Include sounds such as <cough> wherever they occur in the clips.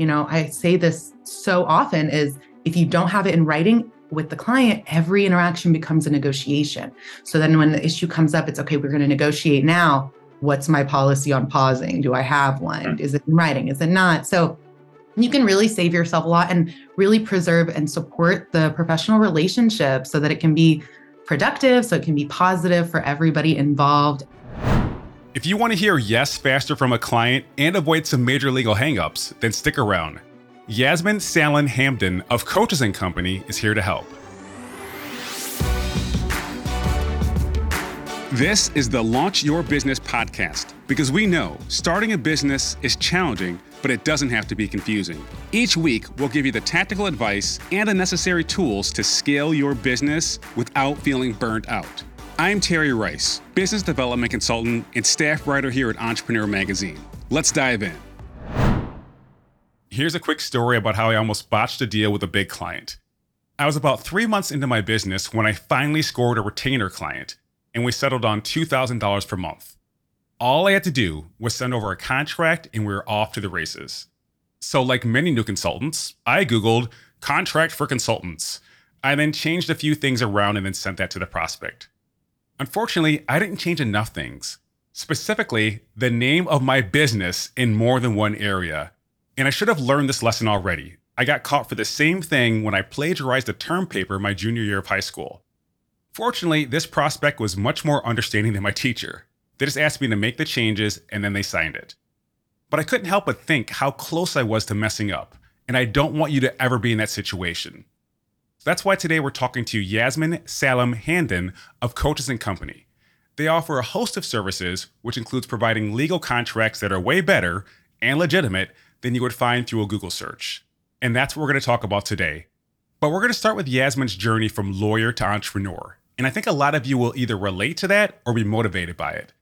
you know, I say this so often is if you don't have it in writing with the client, every interaction becomes a negotiation. So then when the issue comes up, it's okay, we're going to negotiate now. What's my policy on pausing? Do I have one? Mm. Is it in writing? Is it not? So you can really save yourself a lot and really preserve and support the professional relationship so that it can be productive, so it can be positive for everybody involved. If you want to hear yes faster from a client and avoid some major legal hangups, then stick around. Yasmine Salem Hamdan of Coaches and Company is here to help. This is the Launch Your Business podcast because we know starting a business is challenging, but it doesn't have to be confusing. Each week, we'll give you the tactical advice and the necessary tools to scale your business without feeling burnt out. I'm Terry Rice, business development consultant and staff writer here at Entrepreneur Magazine. Let's dive in. Here's a quick story about how I almost botched a deal with a big client. I was about three months into my business when I finally scored a retainer client, and we settled on $2,000 per month. All I had to do was send over a contract, and we were off to the races. So, like many new consultants, I Googled contract for consultants. I then changed a few things around and then sent that to the prospect. Unfortunately, I didn't change enough things, specifically the name of my business in more than one area. And I should have learned this lesson already. I got caught for the same thing when I plagiarized a term paper my junior year of high school. Fortunately, this prospect was much more understanding than my teacher. They just asked me to make the changes and then they signed it. But I couldn't help but think how close I was to messing up, and I don't want you to ever be in that situation. That's why today we're talking to Yasmine Salem Hamdan of Coaches and Company. They offer a host of services, which includes providing legal contracts that are way better and legitimate than you would find through a Google search. And that's what we're going to talk about today. But we're going to start with Yasmine's journey from lawyer to entrepreneur. And I think a lot of you will either relate to that or be motivated by it.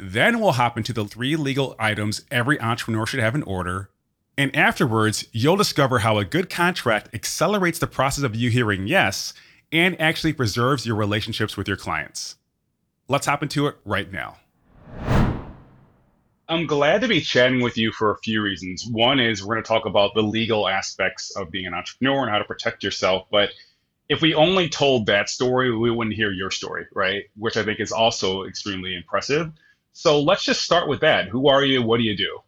Then we'll hop into the three legal items every entrepreneur should have in order and afterwards, you'll discover how a good contract accelerates the process of you hearing yes and actually preserves your relationships with your clients. Let's hop into it right now. I'm glad to be chatting with you for a few reasons. One is we're going to talk about the legal aspects of being an entrepreneur and how to protect yourself. But if we only told that story, we wouldn't hear your story, right? Which I think is also extremely impressive. So let's just start with that. Who are you? What do you do?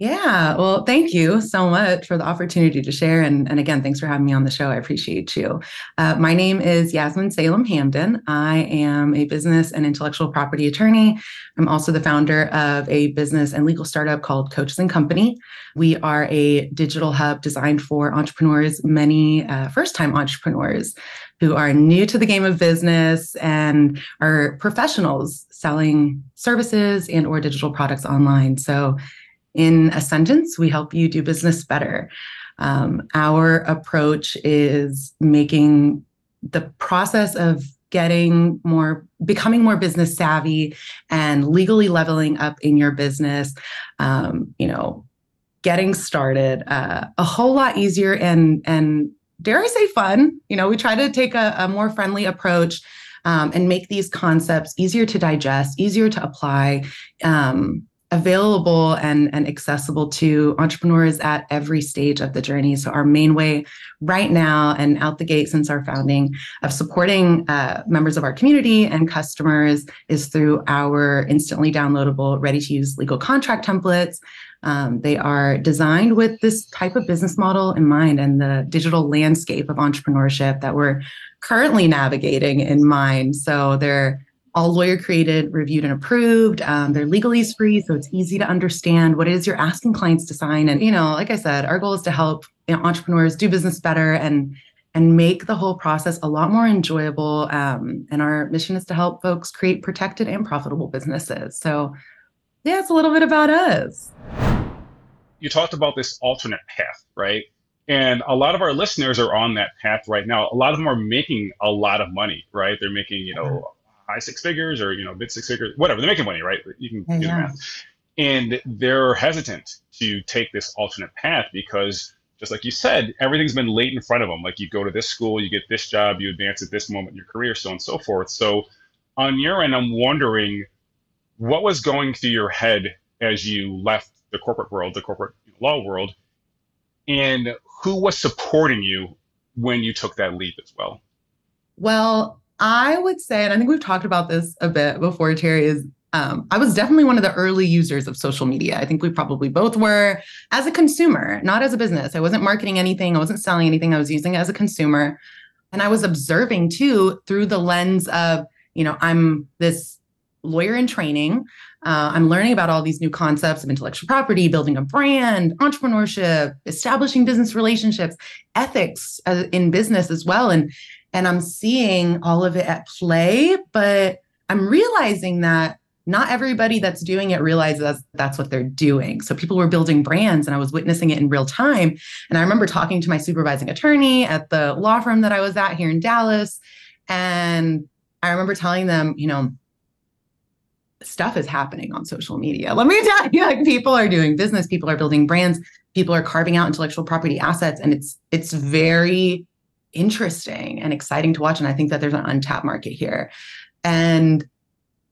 Yeah, well, thank you so much for the opportunity to share. And, and again, thanks for having me on the show. I appreciate you. Uh, my name is Yasmine Salem Hamdan. I am a business and intellectual property attorney. I'm also the founder of a business and legal startup called Coaches and Company. We are a digital hub designed for entrepreneurs, many uh, first time entrepreneurs who are new to the game of business and are professionals selling services and or digital products online. So in a sentence, we help you do business better. Um, our approach is making the process of getting more becoming more business savvy and legally leveling up in your business um, you know getting started uh, a whole lot easier and and dare i say fun you know we try to take a, a more friendly approach um, and make these concepts easier to digest easier to apply um, available and, and accessible to entrepreneurs at every stage of the journey. So, our main way right now and out the gate since our founding of supporting uh, members of our community and customers is through our instantly downloadable, ready to use legal contract templates. Um, they are designed with this type of business model in mind and the digital landscape of entrepreneurship that we're currently navigating in mind. So, they're all lawyer created, reviewed, and approved. Um, they're legalese free, so it's easy to understand what it is you're asking clients to sign. And you know, like I said, our goal is to help you know, entrepreneurs do business better and and make the whole process a lot more enjoyable. Um, and our mission is to help folks create protected and profitable businesses. So, yeah, it's a little bit about us. You talked about this alternate path, right? And a lot of our listeners are on that path right now. A lot of them are making a lot of money, right? They're making, you know, high six figures or you know mid six figures, whatever. They're making money, right? You can yeah, do the mm-hmm. math. And they're hesitant to take this alternate path because, just like you said, everything's been laid in front of them. Like you go to this school, you get this job, you advance at this moment in your career, so on and so forth. So, on your end, I'm wondering what was going through your head as you left the corporate world, the corporate law world, and who was supporting you when you took that leap as well? Well, I would say, and I think we've talked about this a bit before, Terry, is um, I was definitely one of the early users of social media. I think we probably both were as a consumer, not as a business. I wasn't marketing anything, I wasn't selling anything, I was using it as a consumer. And I was observing too through the lens of, you know, I'm this lawyer in training. Uh, I'm learning about all these new concepts of intellectual property, building a brand, entrepreneurship, establishing business relationships, ethics uh, in business as well. And and I'm seeing all of it at play, but I'm realizing that not everybody that's doing it realizes that's, what they're doing. So people were building brands and I was witnessing it in real time. And I remember talking to my supervising attorney at the law firm that I was at here in Dallas. And I remember telling them, you know, stuff is happening on social media. Let me tell you, like people are doing business, people are building brands, people are carving out intellectual property assets. And it's it's very interesting and exciting to watch. And I think that there's an untapped market here. And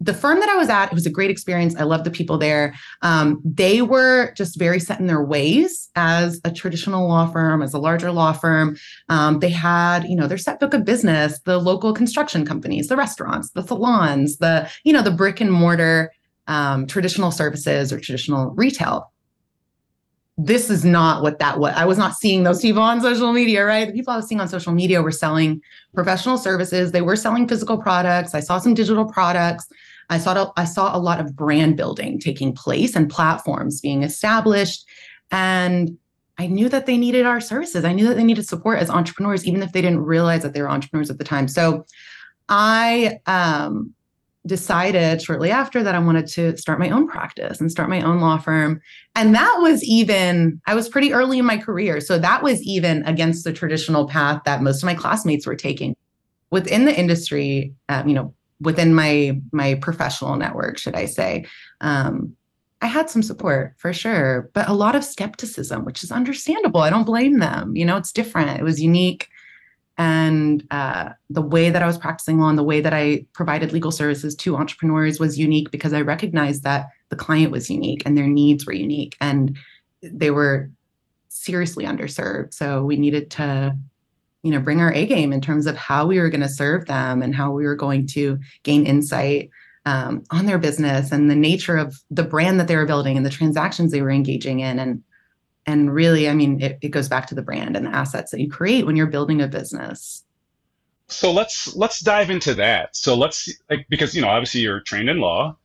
the firm that I was at, it was a great experience. I loved the people there. Um, they were just very set in their ways as a traditional law firm, as a larger law firm. Um, they had, you know, their set book of business, the local construction companies, the restaurants, the salons, the, you know, the brick and mortar um, traditional services or traditional retail. This is not what that was. I was not seeing those people on social media, right? The people I was seeing on social media were selling professional services. They were selling physical products. I saw some digital products. I saw I saw a lot of brand building taking place and platforms being established, and I knew that they needed our services. I knew that they needed support as entrepreneurs, even if they didn't realize that they were entrepreneurs at the time. So, I um, decided shortly after that I wanted to start my own practice and start my own law firm. And that was even, I was pretty early in my career. So that was even against the traditional path that most of my classmates were taking. Within the industry, um, you know, within my my professional network, should I say. Um, I had some support for sure, but a lot of skepticism, which is understandable. I don't blame them. You know, it's different. It was unique. And uh, the way that I was practicing law and the way that I provided legal services to entrepreneurs was unique because I recognized that the client was unique and their needs were unique and they were seriously underserved. So we needed to you know bring our a game in terms of how we were going to serve them and how we were going to gain insight um, on their business and the nature of the brand that they were building and the transactions they were engaging in and and really i mean it, it goes back to the brand and the assets that you create when you're building a business so let's let's dive into that so let's like because you know obviously you're trained in law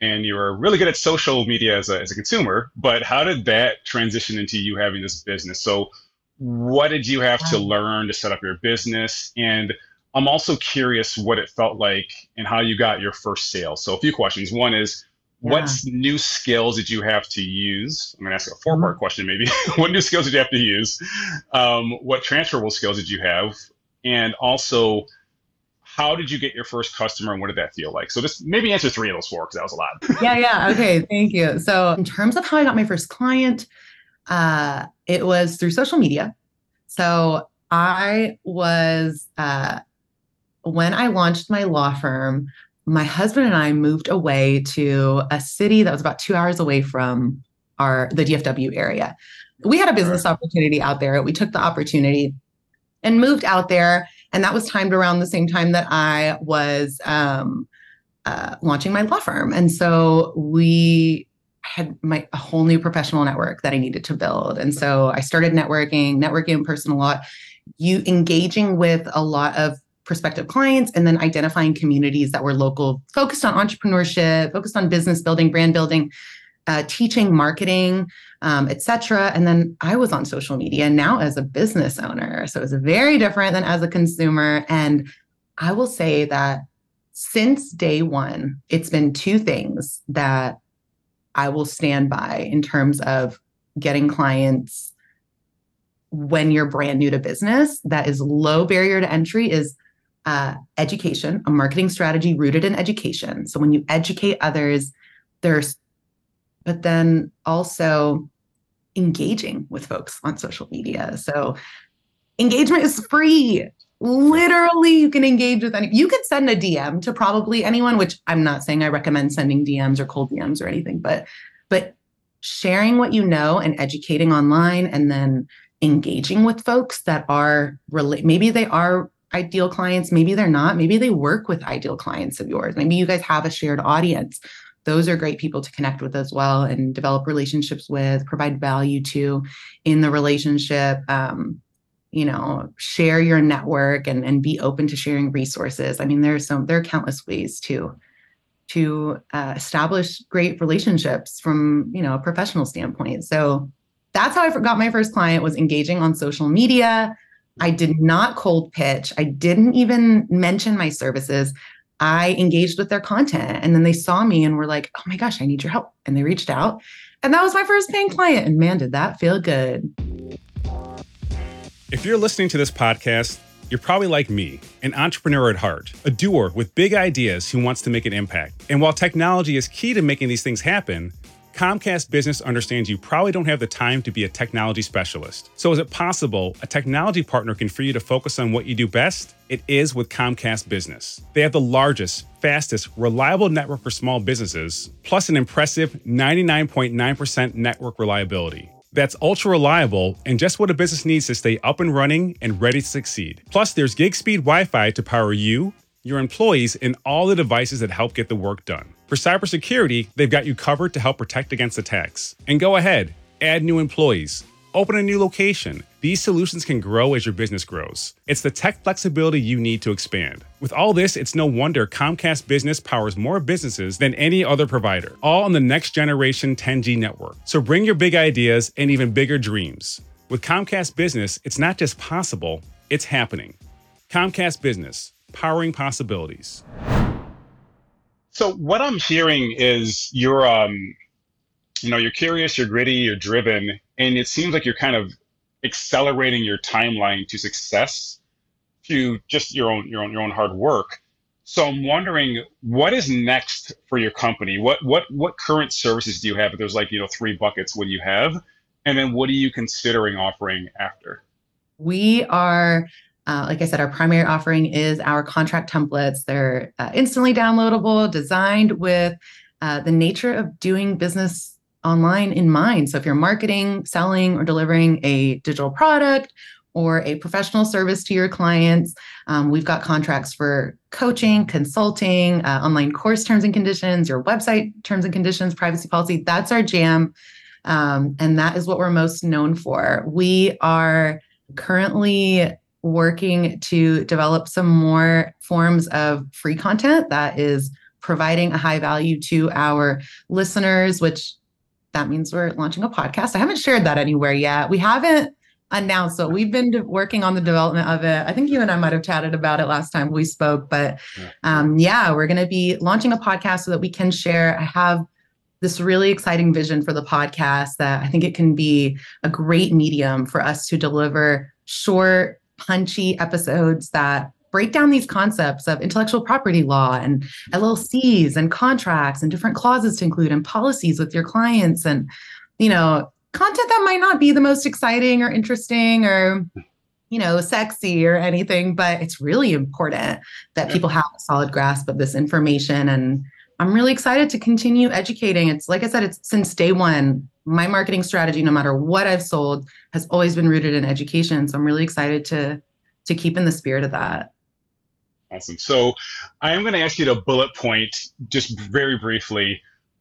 and you're really good at social media as a, as a consumer but how did that transition into you having this business so what did you have to learn to set up your business? And I'm also curious what it felt like and how you got your first sale. So a few questions. One is. What new skills did you have to use? I'm going to ask a four part mm-hmm. question maybe. <laughs> what new skills did you have to use? Um, what transferable skills did you have? And also, how did you get your first customer and what did that feel like? So just maybe answer three of those four because that was a lot. yeah, yeah. Okay, thank you. So in terms of how I got my first client, uh, it was through social media. So I was, uh, when I launched my law firm, my husband and I moved away to a city that was about two hours away from our the DFW area. We had a business opportunity out there. We took the opportunity and moved out there, and that was timed around the same time that I was um, uh, launching my law firm. And so we had my a whole new professional network that I needed to build. And so I started networking, networking in person a lot, you engaging with a lot of prospective clients and then identifying communities that were local, focused on entrepreneurship, focused on business building, brand building, uh, teaching, marketing, um, etc. And then I was on social media now as a business owner. So it was very different than as a consumer. And I will say that since day one, it's been two things that I will stand by in terms of getting clients when you're brand new to business that is low barrier to entry is uh, education, a marketing strategy rooted in education. So when you educate others, there's, but then also engaging with folks on social media. So engagement is free. Literally, you can engage with any. You could send a DM to probably anyone, which I'm not saying I recommend sending DMs or cold DMs or anything, but but sharing what you know and educating online and then engaging with folks that are really maybe they are ideal clients. Maybe they're not. Maybe they work with ideal clients of yours. Maybe you guys have a shared audience. Those are great people to connect with as well and develop relationships with provide value to in the relationship um, you know share your network and, and be open to sharing resources. I mean there's some there are countless ways to to uh, establish great relationships from you know a professional standpoint. So that's how i got my first client was engaging on social media i did not cold pitch. I didn't even mention my services. I engaged with their content and then they saw me and were like oh my gosh i need your help and they reached out. And that was my first paying client and man did that feel good. If you're listening to this podcast you're probably like me, an entrepreneur at heart, a doer with big ideas who wants to make an impact. And while technology is key to making these things happen, Comcast Business understands you probably don't have the time to be a technology specialist. So, is it possible a technology partner can free you to focus on what you do best? It is with Comcast Business. They have the largest, fastest, reliable network for small businesses, plus an impressive 99.9% network reliability. That's ultra reliable and just what a business needs to stay up and running and ready to succeed. Plus, there's gig speed Wi Fi to power you, your employees, and all the devices that help get the work done. For cybersecurity, they've got you covered to help protect against attacks. And go ahead, add new employees, open a new location. These solutions can grow as your business grows. It's the tech flexibility you need to expand. With all this, it's no wonder Comcast Business powers more businesses than any other provider, all on the next generation 10G network. So bring your big ideas and even bigger dreams. With Comcast Business, it's not just possible, it's happening. Comcast Business, powering possibilities. So what I'm hearing is you're um you know, you're curious, you're gritty, you're driven, and it seems like you're kind of accelerating your timeline to success to just your own your own your own hard work. So I'm wondering what is next for your company? What what what current services do you have? If there's like, you know, three buckets, what do you have? And then what are you considering offering after? We are uh, like I said, our primary offering is our contract templates. They're uh, instantly downloadable, designed with uh, the nature of doing business online in mind. So if you're marketing, selling, or delivering a digital product or a professional service to your clients, um, we've got contracts for coaching, consulting, uh, online course terms and conditions, your website terms and conditions, privacy policy. That's our jam. Um, and that is what we're most known for. We are currently working to develop some more forms of free content that is providing a high value to our listeners, which that means we're launching a podcast. I haven't shared that anywhere yet. We haven't announced so we've been working on the development of it i think you and i might have chatted about it last time we spoke but um, yeah we're going to be launching a podcast so that we can share i have this really exciting vision for the podcast that i think it can be a great medium for us to deliver short punchy episodes that break down these concepts of intellectual property law and LLCs and contracts and different clauses to include and policies with your clients and you know content that might not be the most exciting or interesting or you know sexy or anything but it's really important that people have a solid grasp of this information and I'm really excited to continue educating. It's like I said, it's since day one. My marketing strategy, no matter what I've sold, has always been rooted in education. So I'm really excited to to keep in the spirit of that. Awesome. So I am going to ask you to bullet point just very briefly.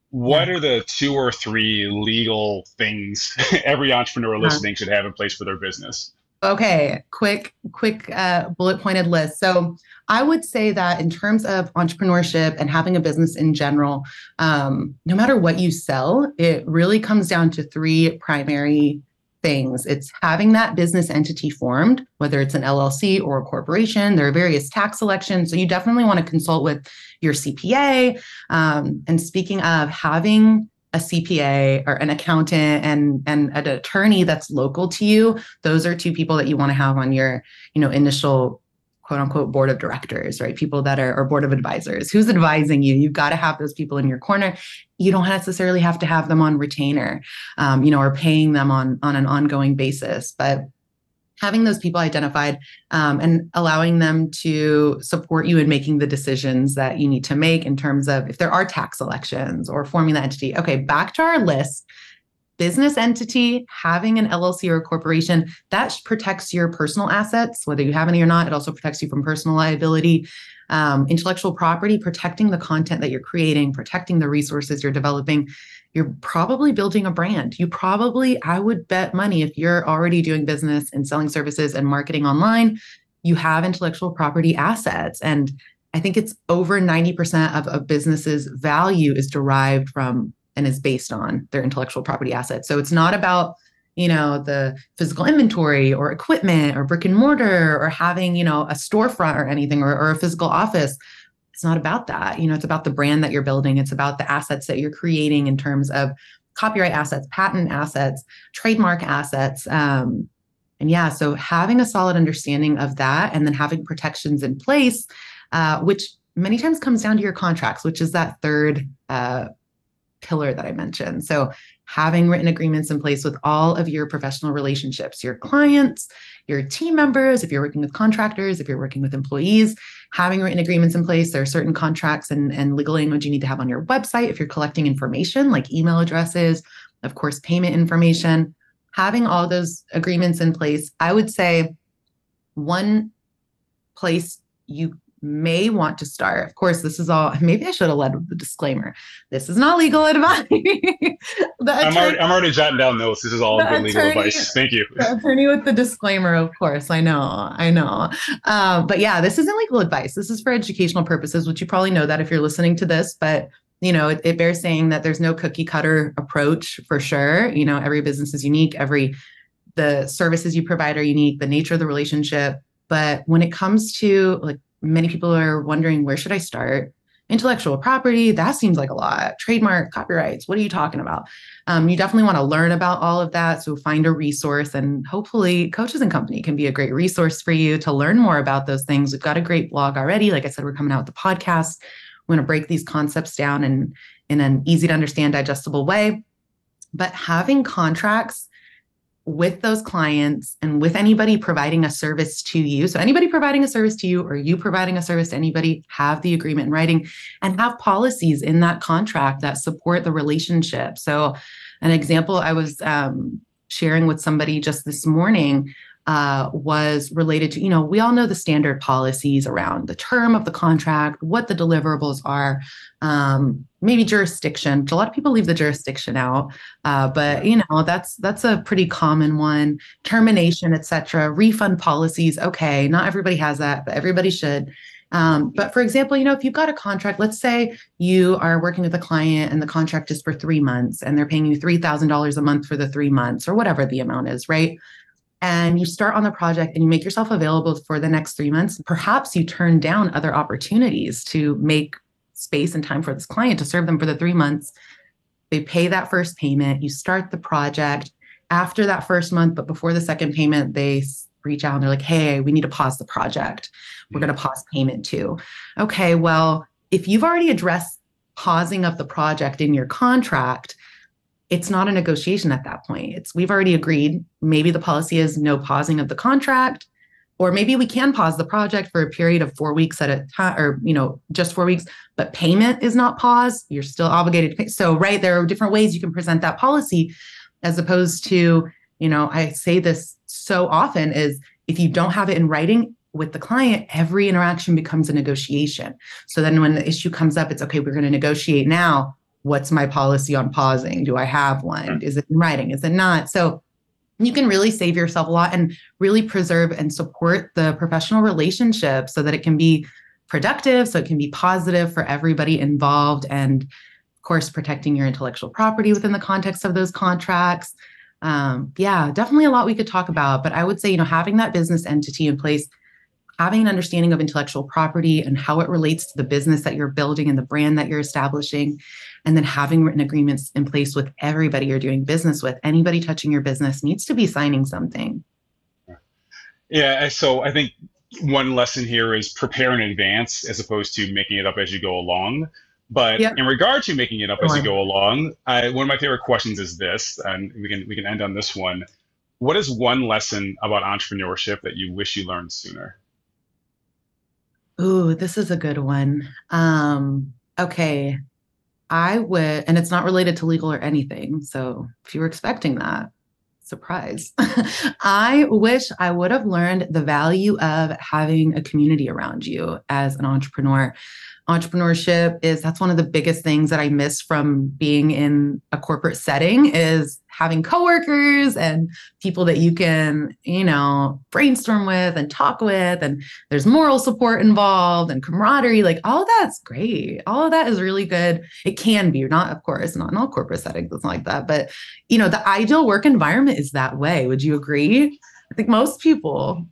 What are the two or three legal things <laughs> every entrepreneur uh-huh. listening should have in place for their business? Okay, quick, quick uh, bullet pointed list. So I would say that in terms of entrepreneurship and having a business in general, um, no matter what you sell, it really comes down to three primary things. It's having that business entity formed, whether it's an LLC or a corporation. There are various tax selections. So you definitely want to consult with your CPA. Um, and speaking of having a CPA or an accountant and and an attorney that's local to you, those are two people that you want to have on your, you know, initial quote unquote board of directors, right? People that are or board of advisors. Who's advising you? You've got to have those people in your corner. You don't necessarily have to have them on retainer, um, you know, or paying them on on an ongoing basis, but having those people identified um, and allowing them to support you in making the decisions that you need to make in terms of if there are tax elections or forming the entity. Okay, back to our list business entity, having an LLC or a corporation, that protects your personal assets, whether you have any or not. It also protects you from personal liability. Um, intellectual property, protecting the content that you're creating, protecting the resources you're developing. You're probably building a brand. You probably, I would bet money if you're already doing business and selling services and marketing online, you have intellectual property assets. And I think it's over 90% of a business's value is derived from and is based on their intellectual property assets. So it's not about you know the physical inventory or equipment or brick and mortar or having you know a storefront or anything or, or a physical office it's not about that you know it's about the brand that you're building it's about the assets that you're creating in terms of copyright assets patent assets trademark assets um, and yeah so having a solid understanding of that and then having protections in place uh, which many times comes down to your contracts which is that third uh, pillar that I mentioned. So, having written agreements in place with all of your professional relationships, your clients, your team members, if you're working with contractors, if you're working with employees, having written agreements in place. There are certain contracts and, and legal language you need to have on your website if you're collecting information like email addresses, of course, payment information. Having all those agreements in place, I would say one place you may want to start. Of course, this is all, maybe I should have led with the disclaimer. This is not legal advice. <laughs> I'm, already, I'm already jotting down notes. This is all good legal advice. Thank you. Attorney with the disclaimer, of course. I know. I know. Uh, but yeah, this isn't legal advice. This is for educational purposes, which you probably know that if you're listening to this, but you know, it, it bears saying that there's no cookie cutter approach for sure. You know, every business is unique. Every the services you provide are unique. The nature of the relationship but when it comes to like many people are wondering where should I start? Intellectual property, that seems like a lot. Trademark, copyrights, what are you talking about? Um, you definitely want to learn about all of that. So find a resource, and hopefully, Coaches and Company can be a great resource for you to learn more about those things. We've got a great blog already. Like I said, we're coming out with the podcast. We're going to break these concepts down in, in an easy to understand, digestible way. But having contracts with those clients and with anybody providing a service to you. So, anybody providing a service to you or you providing a service to anybody, have the agreement in writing and have policies in that contract that support the relationship. So, an example I was um, sharing with somebody just this morning uh, was related to, you know, we all know the standard policies around the term of the contract, what the deliverables are, um, maybe jurisdiction. Which a lot of people leave the jurisdiction out, uh, but you know that's that's a pretty common one. Termination, etc. Refund policies. Okay, not everybody has that, but everybody should. Um, but for example, you know, if you've got a contract, let's say you are working with a client and the contract is for three months and they're paying you $3,000 a month for the three months or whatever the amount is, right? And you start on the project and you make yourself available for the next three months, perhaps you turn down other opportunities to make space and time for this client to serve them for the three months. They pay that first payment, you start the project. After that first month, but before the second payment, they reach out and they're like, hey, we need to pause the project. We're going to pause payment too. Okay, well, if you've already addressed pausing of the project in your contract, it's not a negotiation at that point. It's we've already agreed. Maybe the policy is no pausing of the contract, or maybe we can pause the project for a period of four weeks at a time, or you know, just four weeks, but payment is not paused. You're still obligated to pay. So, right, there are different ways you can present that policy, as opposed to, you know, I say this so often is if you don't have it in writing, with the client, every interaction becomes a negotiation. So then when the issue comes up, it's okay, we're going to negotiate now what's my policy on pausing? Do I have one? Is it in writing? Is it not? So you can really save yourself a lot and really preserve and support the professional relationship so that it can be productive, so it can be positive for everybody involved. And of course, protecting your intellectual property within the context of those contracts. Um, yeah, definitely a lot we could talk about. But I would say, you know, having that business entity in place having an understanding of intellectual property and how it relates to the business that you're building and the brand that you're establishing, and then having written agreements in place with everybody you're doing business with. Anybody touching your business needs to be signing something. Yeah, so I think one lesson here is prepare in advance as opposed to making it up as you go along. But yep. in regard to making it up as you go along, I, one of my favorite questions is this, and we can we can end on this one. What is one lesson about entrepreneurship that you wish you learned sooner? Ooh, this is a good one. Um, okay. I would, and it's not related to legal or anything. So if you were expecting that, surprise. <laughs> I wish I would have learned the value of having a community around you as an entrepreneur entrepreneurship is that's one of the biggest things that I miss from being in a corporate setting is having coworkers and people that you can, you know, brainstorm with and talk with and there's moral support involved and camaraderie like all that's great. All of that is really good. It can be, not of course, not in all corporate settings it's like that, but you know, the ideal work environment is that way. Would you agree? I think most people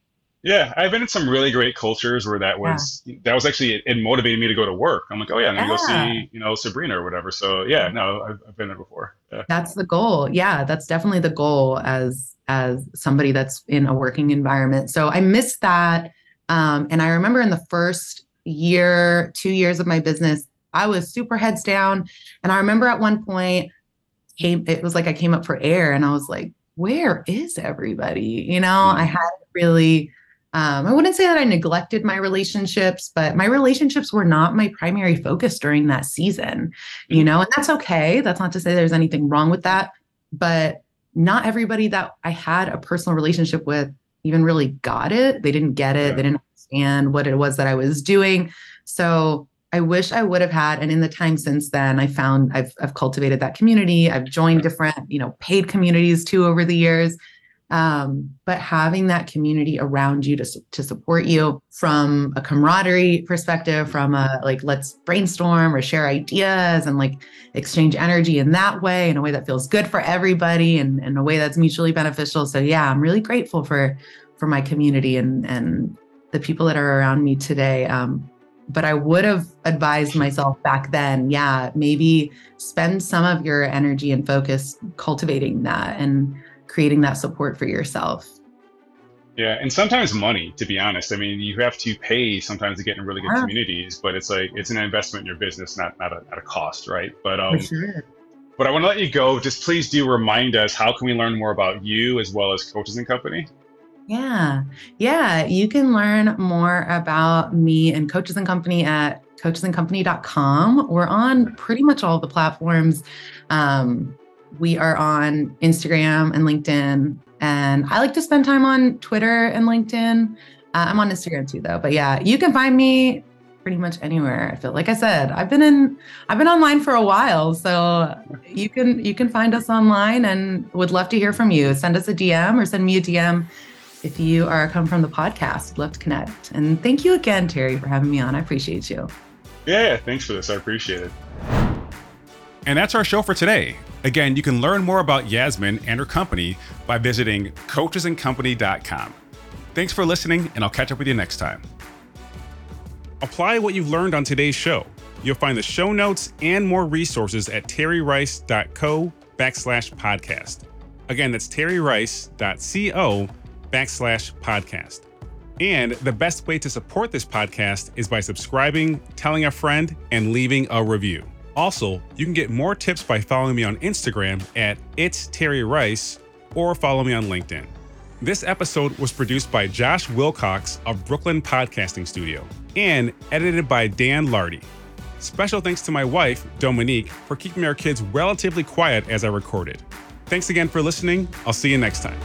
yeah, I've been in some really great cultures where that was yeah. that was actually it motivated me to go to work. I'm like, oh yeah, I'm gonna yeah. go see you know Sabrina or whatever. So yeah, no, I've, I've been there before. Yeah. That's the goal. Yeah, that's definitely the goal as as somebody that's in a working environment. So I missed that, um, and I remember in the first year, two years of my business, I was super heads down, and I remember at one point, came it was like I came up for air, and I was like, where is everybody? You know, mm-hmm. I had really um, I wouldn't say that I neglected my relationships, but my relationships were not my primary focus during that season, you know, and that's okay. That's not to say there's anything wrong with that, but not everybody that I had a personal relationship with even really got it. They didn't get it. Yeah. They didn't understand what it was that I was doing. So I wish I would have had. And in the time since then, I found I've, I've cultivated that community. I've joined different, you know, paid communities too over the years. Um, but having that community around you to, to support you from a camaraderie perspective, from a like, let's brainstorm or share ideas and like exchange energy in that way, in a way that feels good for everybody and in a way that's mutually beneficial. So yeah, I'm really grateful for for my community and and the people that are around me today. Um, but I would have advised myself back then, yeah, maybe spend some of your energy and focus cultivating that and creating that support for yourself. Yeah, and sometimes money, to be honest. I mean, you have to pay sometimes to get in really good yeah. communities, but it's like it's an investment in your business, not not a, not a cost, right? But um, sure. but I want to let you go. Just please do remind us how can we learn more about you as well as Coaches and Company. Yeah, yeah, you can learn more about me and Coaches and Company at coachesandcompany.com. We're on pretty much all the platforms. Um, we are on Instagram and LinkedIn. And I like to spend time on Twitter and LinkedIn. Uh, I'm on Instagram too, though. But yeah, you can find me pretty much anywhere. I feel like I said, I've been in, I've been online for a while, so <laughs> you can you can find us online, and would love to hear from you. Send us a DM or send me a DM if you are come from the podcast. Love to connect. And thank you again, Terry, for having me on. I appreciate you. Yeah, thanks for this. I appreciate it. And that's our show for today. Again, you can learn more about Yasmine and her company by visiting coachesandcompany.com. Thanks for listening, and I'll catch up with you next time. Apply what you've learned on today's show. You'll find the show notes and more resources at terryrice.co backslash podcast. Again, that's terryrice.co backslash podcast. And the best way to support this podcast is by subscribing, telling a friend, and leaving a review. Also, you can get more tips by following me on Instagram at It's Terry Rice or follow me on LinkedIn. This episode was produced by Josh Wilcox of Brooklyn Podcasting Studio and edited by Dan Lardy. Special thanks to my wife, Dominique, for keeping our kids relatively quiet as I recorded. Thanks again for listening. I'll see you next time.